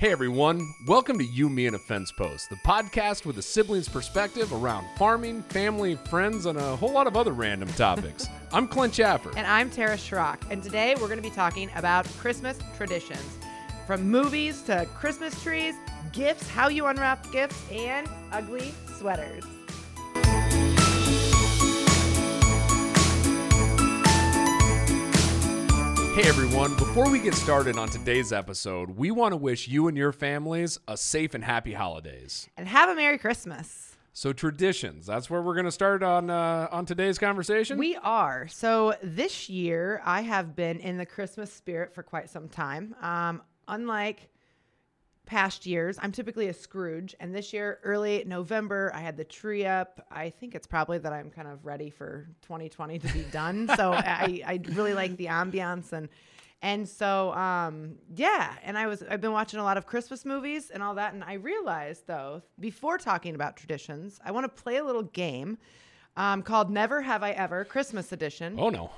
Hey everyone, welcome to You, Me, and a Fence Post, the podcast with a sibling's perspective around farming, family, friends, and a whole lot of other random topics. I'm Clint Chaffer. And I'm Tara Schrock. And today we're going to be talking about Christmas traditions. From movies to Christmas trees, gifts, how you unwrap gifts, and ugly sweaters. Hey everyone, before we get started on today's episode, we want to wish you and your families a safe and happy holidays. And have a Merry Christmas. So traditions, that's where we're going to start on uh, on today's conversation. We are. So this year, I have been in the Christmas spirit for quite some time. Um, unlike past years, I'm typically a Scrooge, and this year, early November, I had the tree up. I think it's probably that I'm kind of ready for 2020 to be done. so I, I really like the ambiance and and so um, yeah, and I was I've been watching a lot of Christmas movies and all that, and I realized though before talking about traditions, I want to play a little game um, called Never Have I Ever Christmas Edition oh no.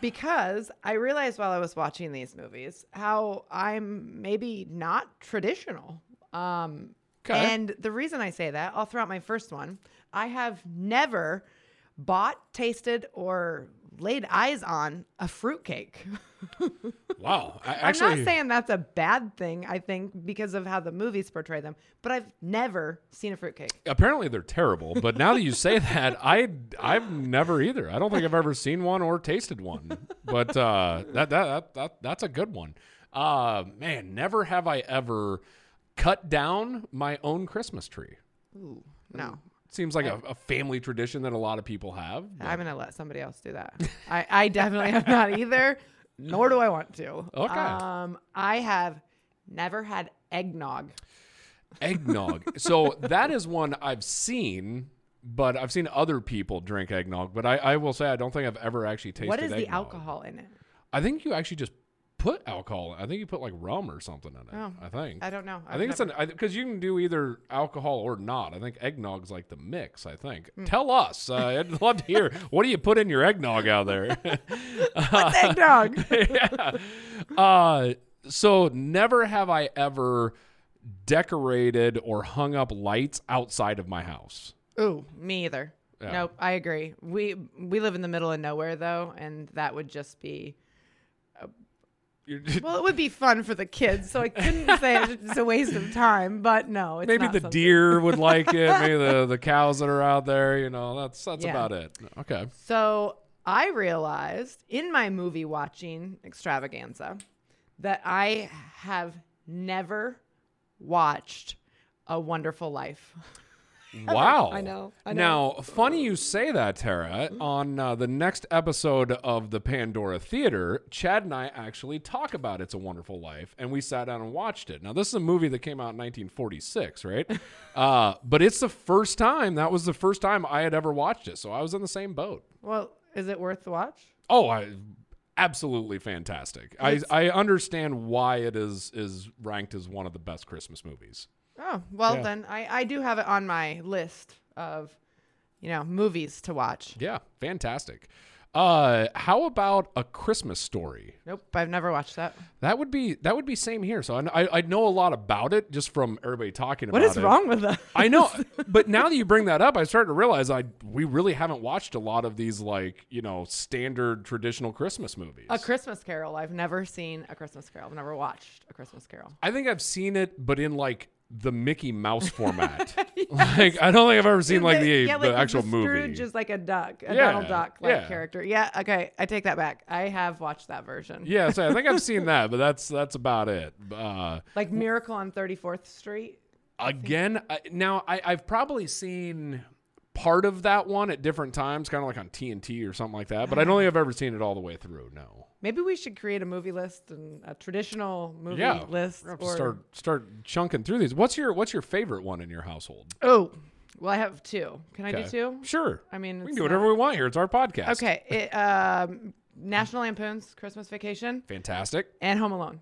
Because I realized while I was watching these movies how I'm maybe not traditional. Um, Okay. And the reason I say that, I'll throw out my first one. I have never bought, tasted, or laid eyes on a fruitcake. Wow. I, I'm not saying that's a bad thing, I think, because of how the movies portray them, but I've never seen a fruitcake. apparently they're terrible, but now that you say that, I I've never either. I don't think I've ever seen one or tasted one. But uh, that, that that that that's a good one. Uh, man, never have I ever cut down my own Christmas tree. Ooh, no. Seems like a, a family tradition that a lot of people have. but- I'm gonna let somebody else do that. I, I definitely have not either, nor do I want to. Okay. Um, I have never had eggnog. eggnog. so that is one I've seen, but I've seen other people drink eggnog. But I, I will say I don't think I've ever actually tasted. what is the alcohol in it? I think you actually just put alcohol. I think you put like rum or something in it. Oh, I think. I don't know. I think it's an because you can do either alcohol or not. I think eggnog's like the mix. I think. Hmm. Tell us. Uh, I'd love to hear. what do you put in your eggnog out there? What's eggnog? yeah. Uh, so never have I ever decorated or hung up lights outside of my house. Ooh, me either. Yeah. Nope, I agree. We we live in the middle of nowhere though, and that would just be You're- well, it would be fun for the kids. So I couldn't say it's a waste of time, but no, it's Maybe the something- deer would like it. Maybe the, the cows that are out there. You know, that's that's Yeah. about it. Okay. So I realized in my movie watching extravaganza that I have never watched A Wonderful Life. Wow. I know, I know. Now, funny you say that, Tara. On uh, the next episode of the Pandora Theater, Chad and I actually talk about It's a Wonderful Life, and we sat down and watched it. Now, this is a movie that came out in 1946, right? uh, but it's the first time, that was the first time I had ever watched it. So I was in the same boat. Well, is it worth the watch? Oh, I absolutely fantastic. I, I understand why it is is ranked as one of the best Christmas movies. Oh, well Yeah. then I, I do have it on my list of, you know, movies to watch. Yeah, fantastic. Uh, how about a Christmas story? Nope, I've never watched that. That would be that would be same here. So I, I I know a lot about it just from everybody talking What about is it. wrong with that? I know, but now that you bring that up, I started to realize I we really haven't watched a lot of these like you know standard traditional Christmas movies. A Christmas Carol. I've never seen a Christmas Carol. I've never watched a Christmas Carol. I think I've seen it, but in like the Mickey Mouse format. Like I don't think I've ever seen like the, yeah, the actual the movie. Scrooge is like a duck, a Yeah, Donald Duck like yeah. character. Yeah, okay, I take that back. I have watched that version. yeah, so I think I've seen that, but that's that's about it. Uh, Like Miracle on 34th Street. again I, now I, i've probably seen part of that one at different times kind of like on tnt or something like that but i don't think i've ever seen it all the way through no Maybe we should create a movie list and a traditional movie yeah list. We're gonna have to or- start start chunking through these what's your what's your favorite one in your household Oh, well, I have two. Can I do two? sure I mean, we can do not- whatever we want here it's our podcast Okay, it, um, National Lampoon's Christmas Vacation fantastic and Home Alone.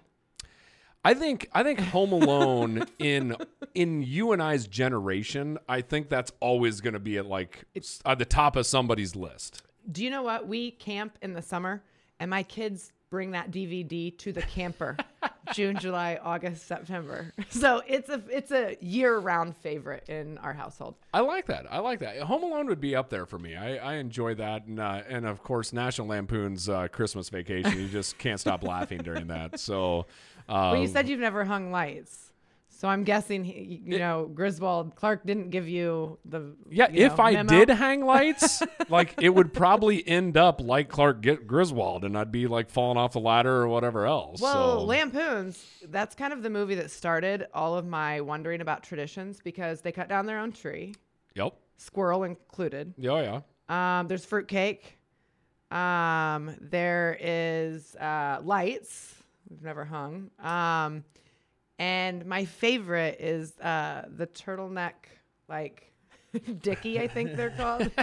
I think I think Home Alone in in you and I's generation, I think that's always going to be at like at the top of somebody's list. Do you know what? We camp in the summer, and my kids bring that DVD to the camper. June, July, August, September. So it's a it's a year round favorite in our household. I like that. I like that. Home Alone would be up there for me. I, I enjoy that, and uh, and of course National Lampoon's uh, Christmas Vacation. You just can't stop laughing during that. So, uh, But you said you've never hung lights. So I'm guessing, he, you know, Griswold Clark didn't give you the yeah, you if know, I memo? did hang lights, like it would probably end up like Clark Griswold, and I'd be like falling off the ladder or whatever else. Well, so. Lampoons, that's kind of the movie that started all of my wondering about traditions because they cut down their own tree, Yep. squirrel included. Yeah, yeah. Um, there's fruitcake. Um, there is uh, lights. We've never hung. Um, and my favorite is uh, the turtleneck, like dicky, I think they're called.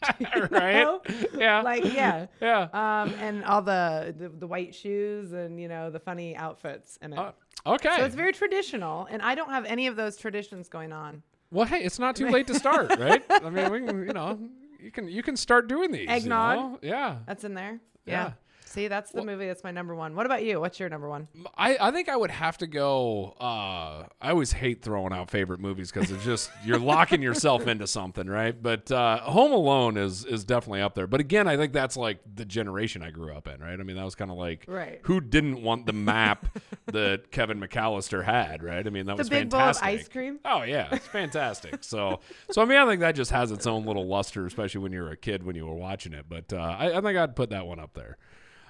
Right. know? Yeah. Like yeah. yeah. Um, and all the, the the white shoes and you know the funny outfits in it. Uh, okay. so it's very traditional, and I don't have any of those traditions going on. well, hey, it's not too late to start, right? I mean, we can, you know, you can you can start doing these. you Eggnog. know? Yeah. That's in there. Yeah. Yeah. See, that's the movie. That's my number one. What about you? What's your number one? I, I think I would have to go. Uh, I always hate throwing out favorite movies because it's just you're locking yourself into something, right? But uh, Home Alone is is definitely up there. But again, I think that's like the generation I grew up in, right? I mean, that was kind of like Right. who didn't want the map that Kevin McAllister had, right? I mean, that The was big bowl of fantastic. ice cream. Oh yeah, it's fantastic. so so I mean, I think that just has its own little luster, especially when you were a kid when you were watching it. But uh, I, I think I'd put that one up there.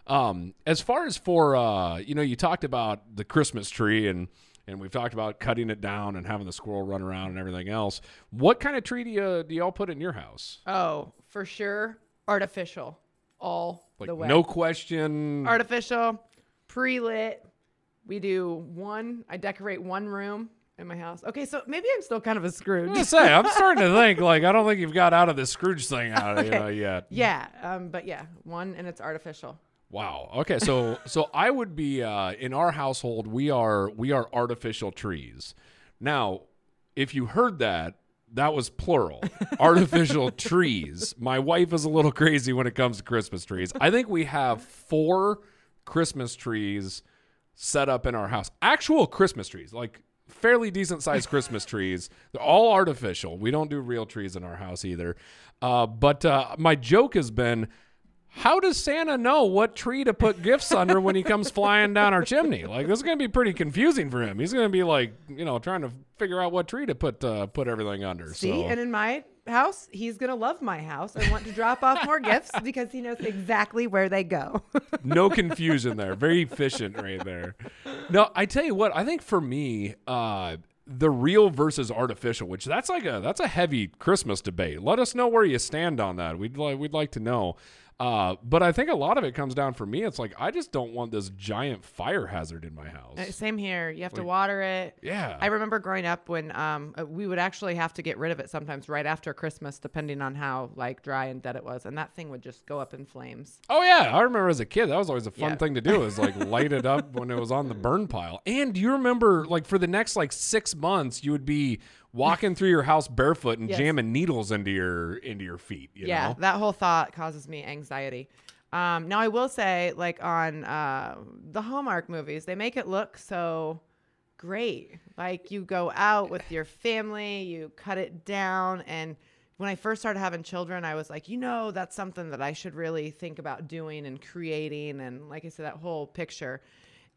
Um, as far as for uh, you know, you talked about the Christmas tree and and we've talked about cutting it down and having the squirrel run around and everything else. What kind of tree do you do y'all put in your house? Oh, for sure, artificial, all Like the way. no question. artificial, pre-lit. We do one. I decorate one room in my house. Okay, so maybe I'm still kind of a Scrooge. I'm say I'm starting to think like I don't think you've got out of this Scrooge thing out you know, yet. Yeah, um, but yeah, one and it's artificial. Wow. Okay. So so I would be uh, in our household. We are we are artificial trees. Now, if you heard that, that was plural. artificial trees. My wife is a little crazy when it comes to Christmas trees. I think we have four Christmas trees set up in our house. Actual Christmas trees, like fairly decent sized Christmas trees. They're all artificial. We don't do real trees in our house either. Uh, but uh, my joke has been how does Santa know what tree to put gifts under when he comes flying down our chimney? Like this is going to be pretty confusing for him. He's going to be like, you know, trying to figure out what tree to put uh, put everything under. See, so and in my house, he's gonna love my house and want to drop off more gifts because he knows exactly where they go. no confusion there. Very efficient right there. No, I tell you what, I think for me, uh, the real versus artificial, which that's like a that's a heavy Christmas debate. Let us know where you stand on that. We'd like we'd like to know. Uh, but I think a lot of it comes down for me. It's like I just don't want this giant fire hazard in my house. Uh, Same here. You have to Like- water it. Yeah. I remember growing up when um, uh, we would actually have to get rid of it sometimes right after Christmas, depending on how like dry and dead it was, and that thing would just go up in flames. Oh yeah, I remember as a kid that was always a fun Yeah. thing to do is like light it up when it was on the burn pile. And do you remember like for the next like 6 months you would be walking through your house barefoot and Yes. jamming needles into your into your feet, you yeah, know? that whole thought causes me anxiety. Um, now I will say, like on uh, the Hallmark movies, they make it look so great. Like you go out with your family, you cut it down, and when I first started having children, I was like, you know, that's something that I should really think about doing and creating, and like I said, that whole picture.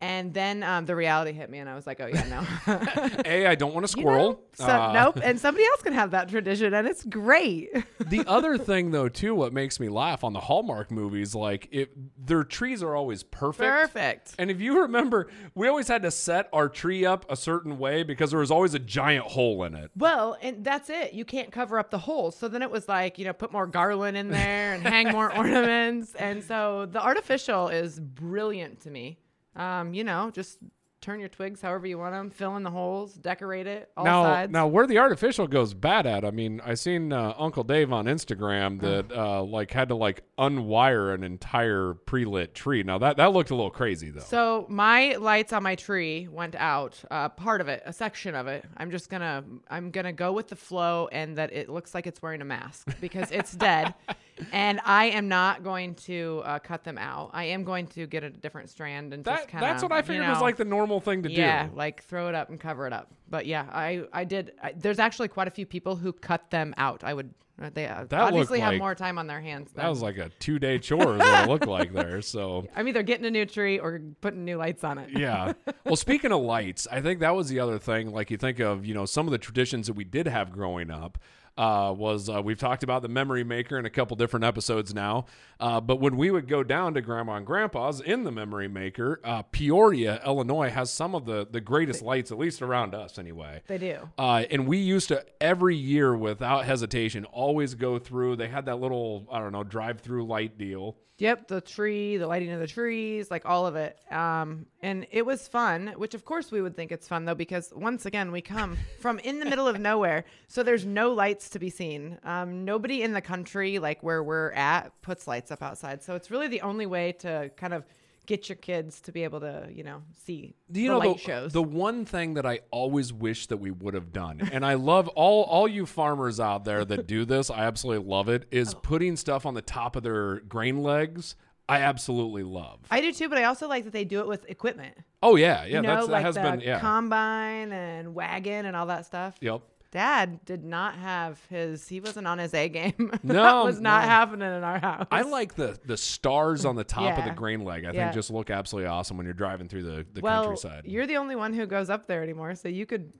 And then um, the reality hit me, and I was like, "Oh yeah, no." A, I don't want a You know? squirrel. So, Uh, nope. And somebody else can have that tradition, and it's great. the other thing though too what makes me laugh on the Hallmark movies like it their trees are always perfect. Perfect. And if you remember, we always had to set our tree up a certain way because there was always a giant hole in it. Well, and that's it. You can't cover up the hole. So then it was like, you know, put more garland in there and hang more ornaments. And so the artificial is brilliant to me. Um, you know, just turn your twigs however you want them, fill in the holes, decorate it all now, sides. now where the artificial goes bad at, I mean, I seen uh, Uncle Dave on Instagram Oh. that uh, like had to like unwire an entire pre-lit tree. Now that that looked a little crazy though. So my lights on my tree went out. Uh, part of it, a section of it. I'm just gonna, I'm gonna go with the flow, and that it looks like it's wearing a mask because it's dead. and I am not going to uh, cut them out. I am going to get a different strand and just kind of. that's what I figured was like the normal thing to yeah, do. like throw it up and cover it up. But yeah, I I did. I, there's actually quite a few people who cut them out. I would. uh, They uh, That obviously have like- more time on their hands. That was like a two day chore, is what it looked like there. So I'm either getting a new tree or putting new lights on it. yeah. Well, speaking of lights, I think that was the other thing. Like you think of, you know, some of the traditions that we did have growing up. Uh, was uh, we've talked about the memory maker in a couple different episodes now. Uh, but when we would go down to grandma and grandpa's in the memory maker, uh, Peoria, Illinois, has some of the the greatest lights, at least around us anyway. They do. Uh, and we used to every year without hesitation always go through. They had that little I don't know drive through light deal. Yep, the tree, the lighting of the trees, like all of it. Um, and it was fun, which of course we would think it's fun though, because once again, we come from in the middle of nowhere. So there's no lights to be seen. Um, nobody in the country, like where we're at, puts lights up outside. So it's really the only way to kind of get your kids to be able to, you know, see you the know light the, shows. the one thing that I always wish that we would have done, and I love all all you farmers out there that do this. I absolutely love it, is Oh. Putting stuff on the top of their grain legs. I absolutely love. I do too, but I also like that they do it with equipment. oh yeah, yeah. you know, that's, that like has the been yeah. combine and wagon and all that stuff. yep. Dad did not have his. He wasn't on his A game. No, that was not no. happening in our house. I like the the stars on the top of the grain leg. I Yeah. think just look absolutely awesome when you're driving through the, the well, countryside. you're the only one who goes up there anymore, so you could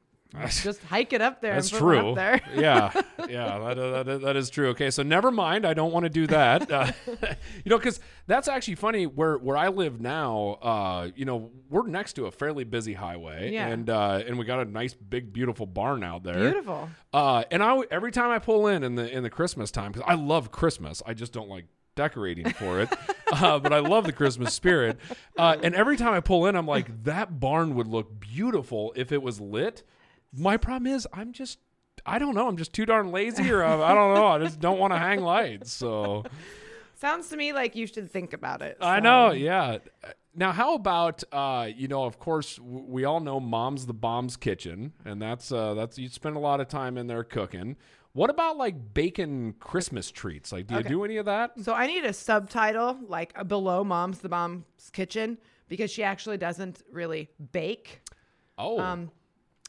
just hike it up there. That's true. There. yeah, yeah, that, that, that- that is true. Okay, so never mind. I don't want to do that. Uh, you know, because that's actually funny. Where where I live now, uh, you know, we're next to a fairly busy highway, Yeah. and uh, and we got a nice big beautiful barn out there. Beautiful. Uh, and I every time I pull in in the in the Christmas time because I love Christmas, I just don't like decorating for it. uh, but I love the Christmas spirit. Uh, and every time I pull in, I'm like, that barn would look beautiful if it was lit. My problem is, I'm just. I don't know. I'm just too darn lazy, or I, I don't know. I just don't want to hang lights. So Sounds to me like you should think about it. I know. Yeah. Now, how about uh, you know? Of course, w- we all know Mom's the Bomb's kitchen, and that's uh, that's you spend a lot of time in there cooking. What about like bacon Christmas treats? Like, do you do any of that? So I need a subtitle like uh, below Mom's the Bomb's kitchen because she actually doesn't really bake. Oh, Um,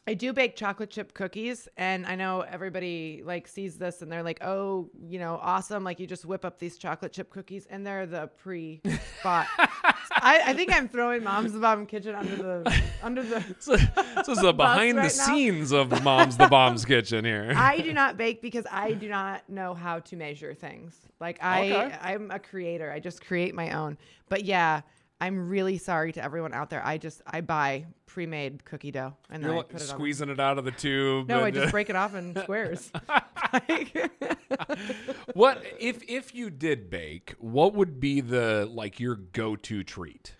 I do bake chocolate chip cookies, and I know everybody like sees this and they're like, "Oh, you know, awesome!" Like you just whip up these chocolate chip cookies, and they're the pre-bought. I, I think I'm throwing Mom's the Bomb Kitchen under the under the. so, this is the behind the right now. scenes of Mom's the Bomb's kitchen here. I do not bake because I do not know how to measure things. Like I, Okay. I'm a creator. I just create my own. But yeah, I'm really sorry to everyone out there. I just I buy pre-made cookie dough and then You're I like put it on. squeezing it out of the tube. No, I just break it off in squares. What if if you did bake? What would be the like your go to treat?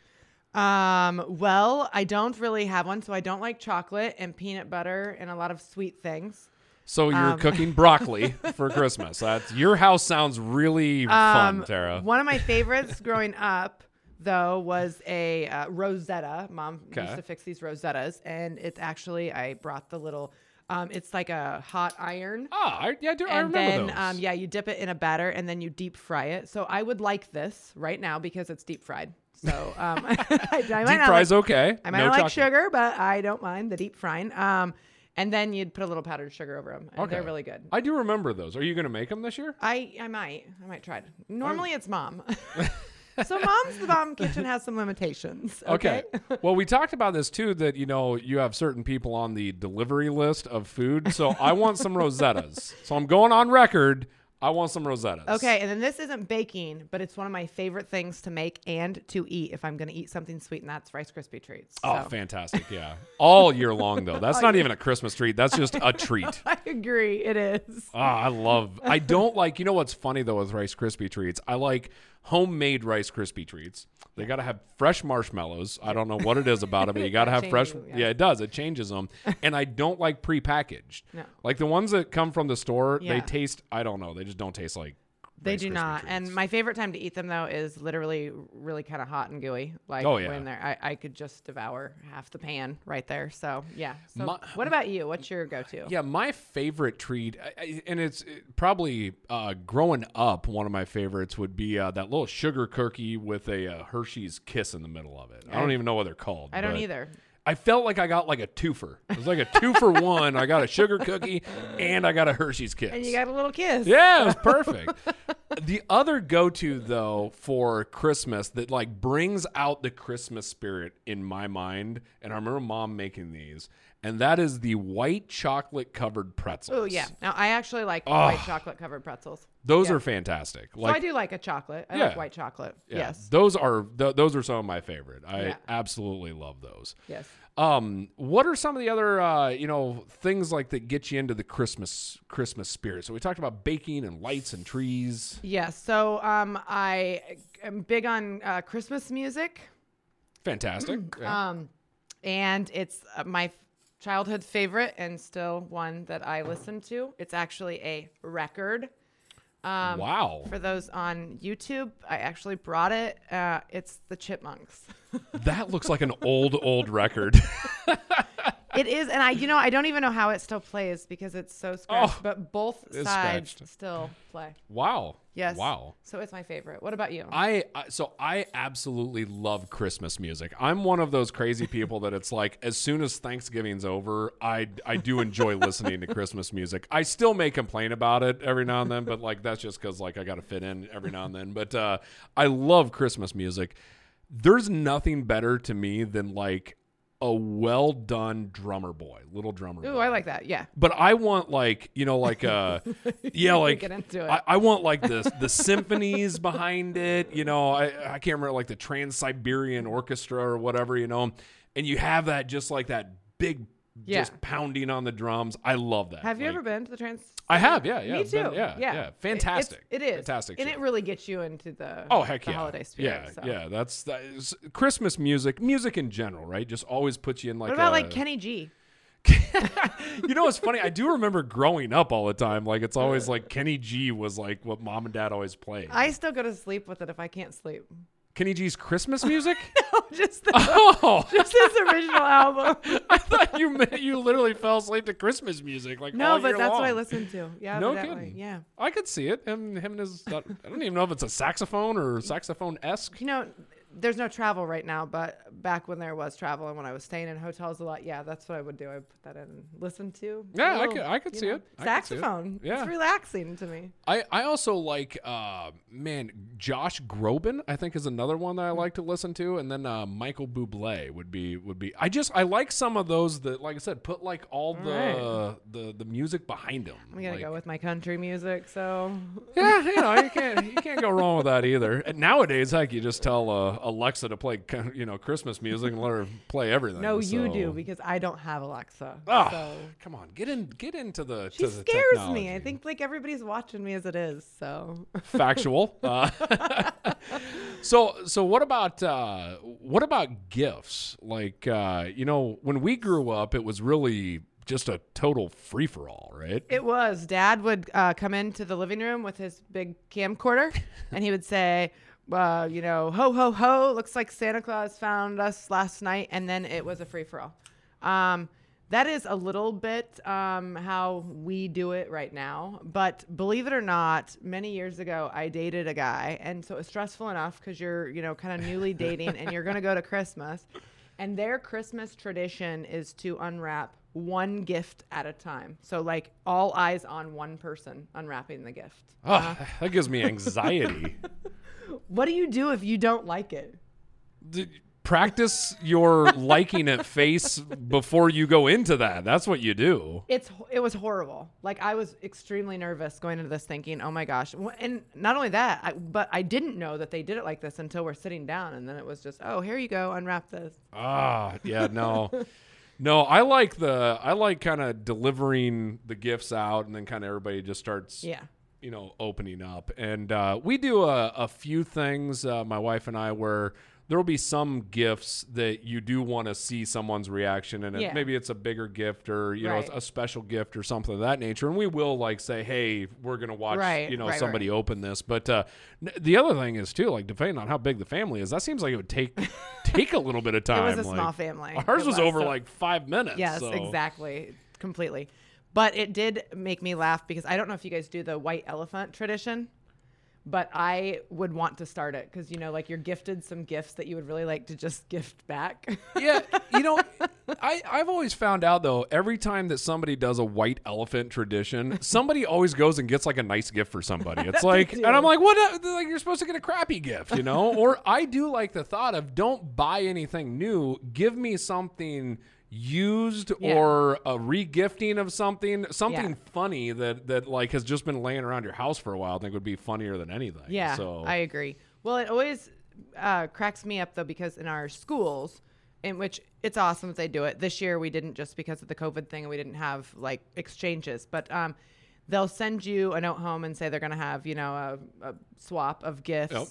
um, well, I don't really have one, so I don't like chocolate and peanut butter and a lot of sweet things. So you're Um, cooking broccoli for Christmas. That's your house sounds really fun, Um, Tara. One of my favorites growing up, though, was a uh, Rosetta. Mom Okay. used to fix these Rosettas, and it's actually I brought the little. Um, it's like a hot iron. Ah, I, yeah, I do. I and remember then those. um, yeah you dip it in a batter and then you deep fry it so i would like this right now because it's deep fried so um, I, I might Deep fries like, okay. i might no not like sugar but i don't mind the deep frying um, and then you'd put a little powdered sugar over them Okay. they're really good I do remember those. Are you going to make them this year? I, I might i might try it normally it's mom so mom's the bomb kitchen has some limitations okay, Okay. well, we talked about this too that you know you have certain people on the delivery list of food. So I want some Rosettas. So I'm going on record. I want some Rosettas. Okay, and then this isn't baking, but it's one of my favorite things to make and to eat if I'm going to eat something sweet, and that's Rice Krispie treats. Oh, fantastic! Yeah, all year long though. That's not even a Christmas treat. That's just a treat. I agree. It is. Ah, I love. I don't like. You know what's funny though with Rice Krispie treats? I like homemade Rice Krispie treats. They got to have fresh marshmallows. I don't know what it is about it, but you got to have fresh. Them, Yeah, it does. It changes them. and I don't like prepackaged. No. Like the ones that come from the store, they taste. I don't know. They just don't taste like They do not. treats. And my favorite time to eat them though is literally really kind of hot and gooey. Like Oh, yeah. when they're I, I could just devour half the pan right there. So yeah. So My- what about you? What's your go to? Yeah, my favorite treat, I- I- and it's probably uh, growing up. One of my favorites would be uh, that little sugar cookie with a uh, Hershey's Kiss in the middle of it. I don't even know what they're called. I don't either. I felt like I got like a twofer. It was like a two for one. I got a sugar cookie and I got a Hershey's Kiss. And you got a little kiss. Yeah, it was perfect. the other go-to though for Christmas that like brings out the Christmas spirit in my mind, and I remember mom making these, and that is the white chocolate covered pretzels. Oh yeah. Now I actually like Oh. white chocolate covered pretzels. those Yeah. are fantastic. so I do like a chocolate. I Yeah. like white chocolate. yeah, Yes. those are th- those are some of my favorite. I absolutely love those. Yes. Um, what are some of the other uh, you know things like that get you into the Christmas Christmas spirit? So we talked about baking and lights and trees. Yes. So um I am big on uh, Christmas music. Fantastic. Um, and it's uh, my childhood favorite and still one that I listen to. It's actually a record. Um, wow. For those on YouTube, I actually brought it. Uh, it's the Chipmunks. That looks like an old, old record. it is, and I, you know, I don't even know how it still plays because it's so scratched. Oh, but both sides scratched. still play. wow. Yes. Wow. So it's my favorite. What about you? I, I so I absolutely love Christmas music. I'm one of those crazy people that it's like as soon as Thanksgiving's over, I I do enjoy listening to Christmas music. I still may complain about it every now and then, but like that's just cuz like I got to fit in every now and then. But uh I love Christmas music. There's nothing better to me than like a well done drummer boy, little drummer Ooh, boy. I like that. Yeah. but I want like you know like uh yeah like get into it. I, I want like the the symphonies behind it you know I I can't remember like the Trans Siberian Orchestra or whatever you know and you have that just like that big Yeah. just pounding on the drums I love that Have you Like, ever been to the Trans? I have yeah yeah Me I've been- yeah yeah, yeah fantastic it's- It is fantastic and show. it really gets you into the Oh heck the yeah! holiday spirit. yeah, so. yeah. That's that is, Christmas music, music in general, right? Just always puts you in like. What about a- like Kenny G? you know what's funny? I do remember growing up all the time. Like it's always like Kenny G was like what mom and dad always played. I still go to sleep with it if I can't sleep. Kenny G's Christmas music. just the, oh, just his original album. I thought you meant you literally fell asleep to Christmas music like No, but that's what I listened to. Yeah, No kidding. Yeah. I could see it. Him, him and his. I don't even know if it's a saxophone or saxophone esque. You know, there's no travel right now, but back when there was travel and when I was staying in hotels a lot, yeah, that's what I would do. I would put that in and listen to. Yeah, I could- I could see know, it. I see it. Saxophone. Yeah. It's relaxing to me. I, I also like uh man Josh Groban I think is another one that I like to listen to and then uh, Michael Bublé would be would be I just I like some of those that like I said put like all the right. the the music behind them. I'm gonna go with my country music. So yeah you know you can't you can't go wrong with that either. And nowadays heck you just tell uh, Alexa to play you know Christmas music and let her play everything. no, you do because I don't have Alexa. Ah, so come on get in get into the she to the scares technology. me. I think like everybody's watching me as it is. So factual. Uh, so so what about uh, what about gifts? Like uh, you know, when we grew up, it was really just a total free for all, right? It was. Dad would uh, come into the living room with his big camcorder, and he would say, uh, "You know, ho ho ho! Looks like Santa Claus found us last night." And then it was a free for all. Um, that is a little bit um, how we do it right now. But believe it or not, many years ago, I dated a guy, and so it was stressful enough because you're, you know, kind of newly dating, and you're going to go to Christmas, and their Christmas tradition is to unwrap one gift at a time. So like all eyes on one person unwrapping the gift. Oh, that gives me anxiety. What do you do if you don't like it? D- Practice your liking it face before you go into that. That's what you do. It's it was horrible. Like I was extremely nervous going into this, thinking, "Oh my gosh!" And not only that, I, but I didn't know that they did it like this until we're sitting down, and then it was just, "Oh, here you go, unwrap this." Ah, yeah, no. No, I like the I like kind of delivering the gifts out and then kind of everybody just starts Yeah. You know, opening up. And uh, we do a, a few things, uh, my wife and I, where there will be some gifts that you do want to see someone's reaction, and Yeah. maybe it's a bigger gift or you Right. know a special gift or something of that nature. And we will like say, hey, we're gonna watch Right, you know right, somebody open this. But uh, n- the other thing is too, like depending on how big the family is, that seems like it would take take a little bit of time It was a like- small family. Ours It was, over so- like five minutes. Yes, so- exactly. Completely. But it did make me laugh because I don't know if you guys do the white elephant tradition, but I would want to start it because, you know, like you're gifted some gifts that you would really like to just gift back. yeah, you know, I I've always found out though every time that somebody does a white elephant tradition, somebody always goes and gets like a nice gift for somebody. It's like, and I'm like, what? Like you're supposed to get a crappy gift, you know? or I do like the thought of don't buy anything new. Give me something used Yeah. or a regifting of something something Yeah. funny that that like has just been laying around your house for a while i think would be funnier than anything Yeah, so I agree. Well, it always uh, cracks me up though because in our schools, in which it's awesome that they do it. This year we didn't just because of the COVID thing, and we didn't have like exchanges, but um, they'll send you a note home and say they're going to have you know a, a swap of gifts. Yep.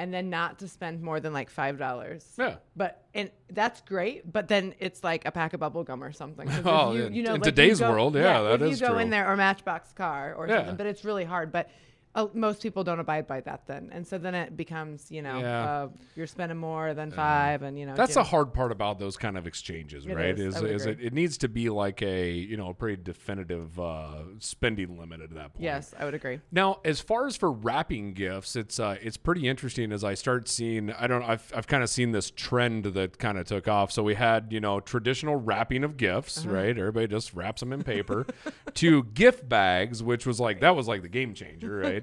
And then not to spend more than like five dollars. Yeah. But and that's great. But then it's like a pack of bubble gum or something. Oh, you, in- you know, in like today's go- world, yeah, that if is you go in there or Matchbox car or Yeah. something, but it's really hard. But uh, most people don't abide by that then, and so then it becomes you know Yeah. uh, you're spending more than five, and you know That's the hard part about those kind of exchanges, It right? is. Is is it, it needs to be like a you know a pretty definitive uh, spending limit at that point. yes, I would agree. Now, as far as for wrapping gifts, it's uh, it's pretty interesting as I start seeing. I don't. I've I've kind of seen this trend that kind of took off. So we had you know traditional wrapping of gifts, Uh-huh. right? Everybody just wraps them in paper. to gift bags, which was like that was like the game changer, right?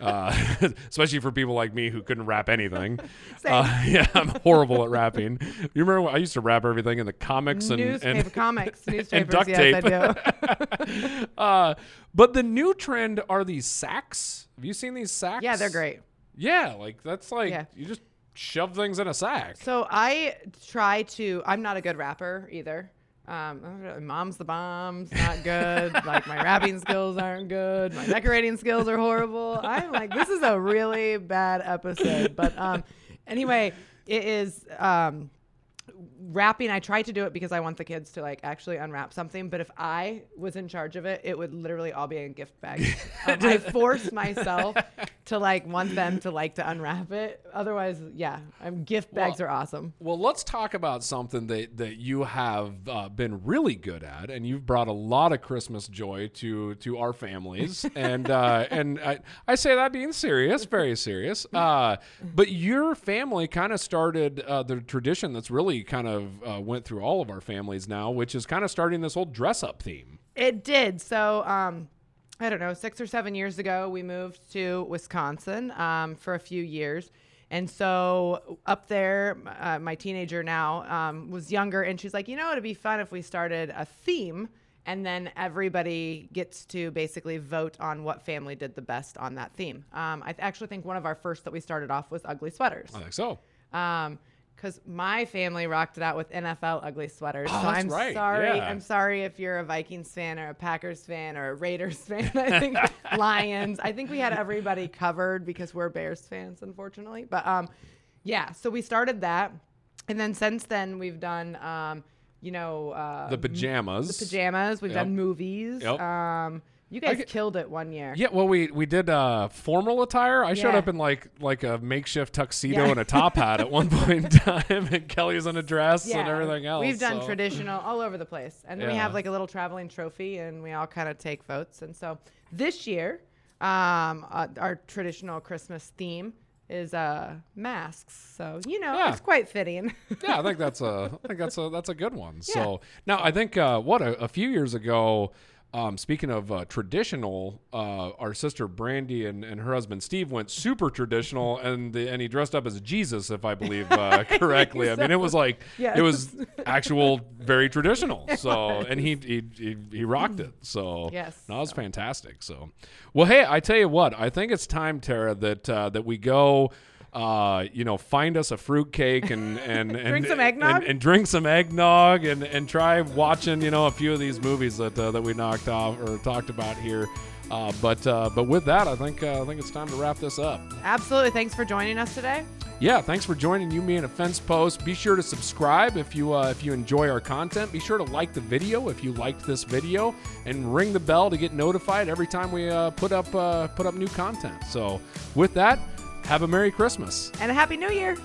Uh, especially for people like me who couldn't wrap anything. Uh, yeah, I'm horrible at wrapping. You remember I used to wrap everything in the comics and Newspaper and comics, newspapers. duct yes, tape. I do. uh, but the new trend are these sacks. Have you seen these sacks? yeah, they're great. Yeah, like that's like Yeah. you just shove things in a sack. So I try to. I'm not a good wrapper either. Um, mom's the bomb's not good. like my wrapping skills aren't good. My decorating skills are horrible. I'm like, this is a really bad episode. But um, anyway, it is um, wrapping. I try to do it because I want the kids to like actually unwrap something. But if I was in charge of it, it would literally all be in gift bag Um, I force myself to like want them to like to unwrap it. Otherwise, yeah, um, gift bags Well, are awesome. Well, let's talk about something that, that you have uh, been really good at, and you've brought a lot of Christmas joy to to our families. and uh, and I, I say that being serious, very serious. Uh, but your family kind of started uh, the tradition that's really kind of uh, went through all of our families now, which is kind of starting this whole dress up theme. It did. So, um, I don't know, six or seven years ago, we moved to Wisconsin um, for a few years. And so up there, uh, my teenager now um, was younger, and she's like, you know, it'd be fun if we started a theme, and then everybody gets to basically vote on what family did the best on that theme. Um, I th- actually think one of our first that we started off was ugly sweaters. I think so. Um, because my family rocked it out with NFL ugly sweaters. Oh, so that's I'm right, sorry. yeah. I'm sorry if you're a Vikings fan or a Packers fan or a Raiders fan. I think Lions. I think we had everybody covered because we're Bears fans, unfortunately. But um, yeah. So we started that, and then since then we've done um, you know, uh, The pajamas. The pajamas. We've Yep. done movies. Yep. Um, you guys get- killed it one year. Yeah, well, we we did uh, formal attire. I showed up in like like a makeshift tuxedo Yeah. and a top hat at one point in time, and Kelly's in a dress and everything else. We've done so- traditional all over the place. And we have like a little traveling trophy and we all kind of take votes. And so this year, um, uh, our traditional Christmas theme is uh, masks. So, you know, Yeah. it's quite fitting. yeah, I think that's a I think that's a that's a good one. So now I think uh, what a, a few years ago. Um, speaking of uh, traditional, uh, our sister Brandy and, and her husband Steve went super traditional, and the, and he dressed up as Jesus, if I believe uh, correctly. I, mean, it was like Yes. it was actual, very traditional. So, and he, he he he rocked it. So Yes. no, it was fantastic. So, well, hey, I tell you what, I think it's time, Tara, that uh, that we go. Uh, you know, find us a fruit cake and and, and Drink some eggnog? and, and drink some eggnog and, and try watching you know a few of these movies that uh, that we knocked off or talked about here. Uh, but uh, but with that, I think uh, I think it's time to wrap this up. Absolutely. Thanks for joining us today. yeah, thanks for joining you, me, and a fence post. Be sure to subscribe if you uh, if you enjoy our content. Be sure to like the video if you liked this video, and ring the bell to get notified every time we uh, put up uh, put up new content. So, with that, have a Merry Christmas. And a Happy New Year.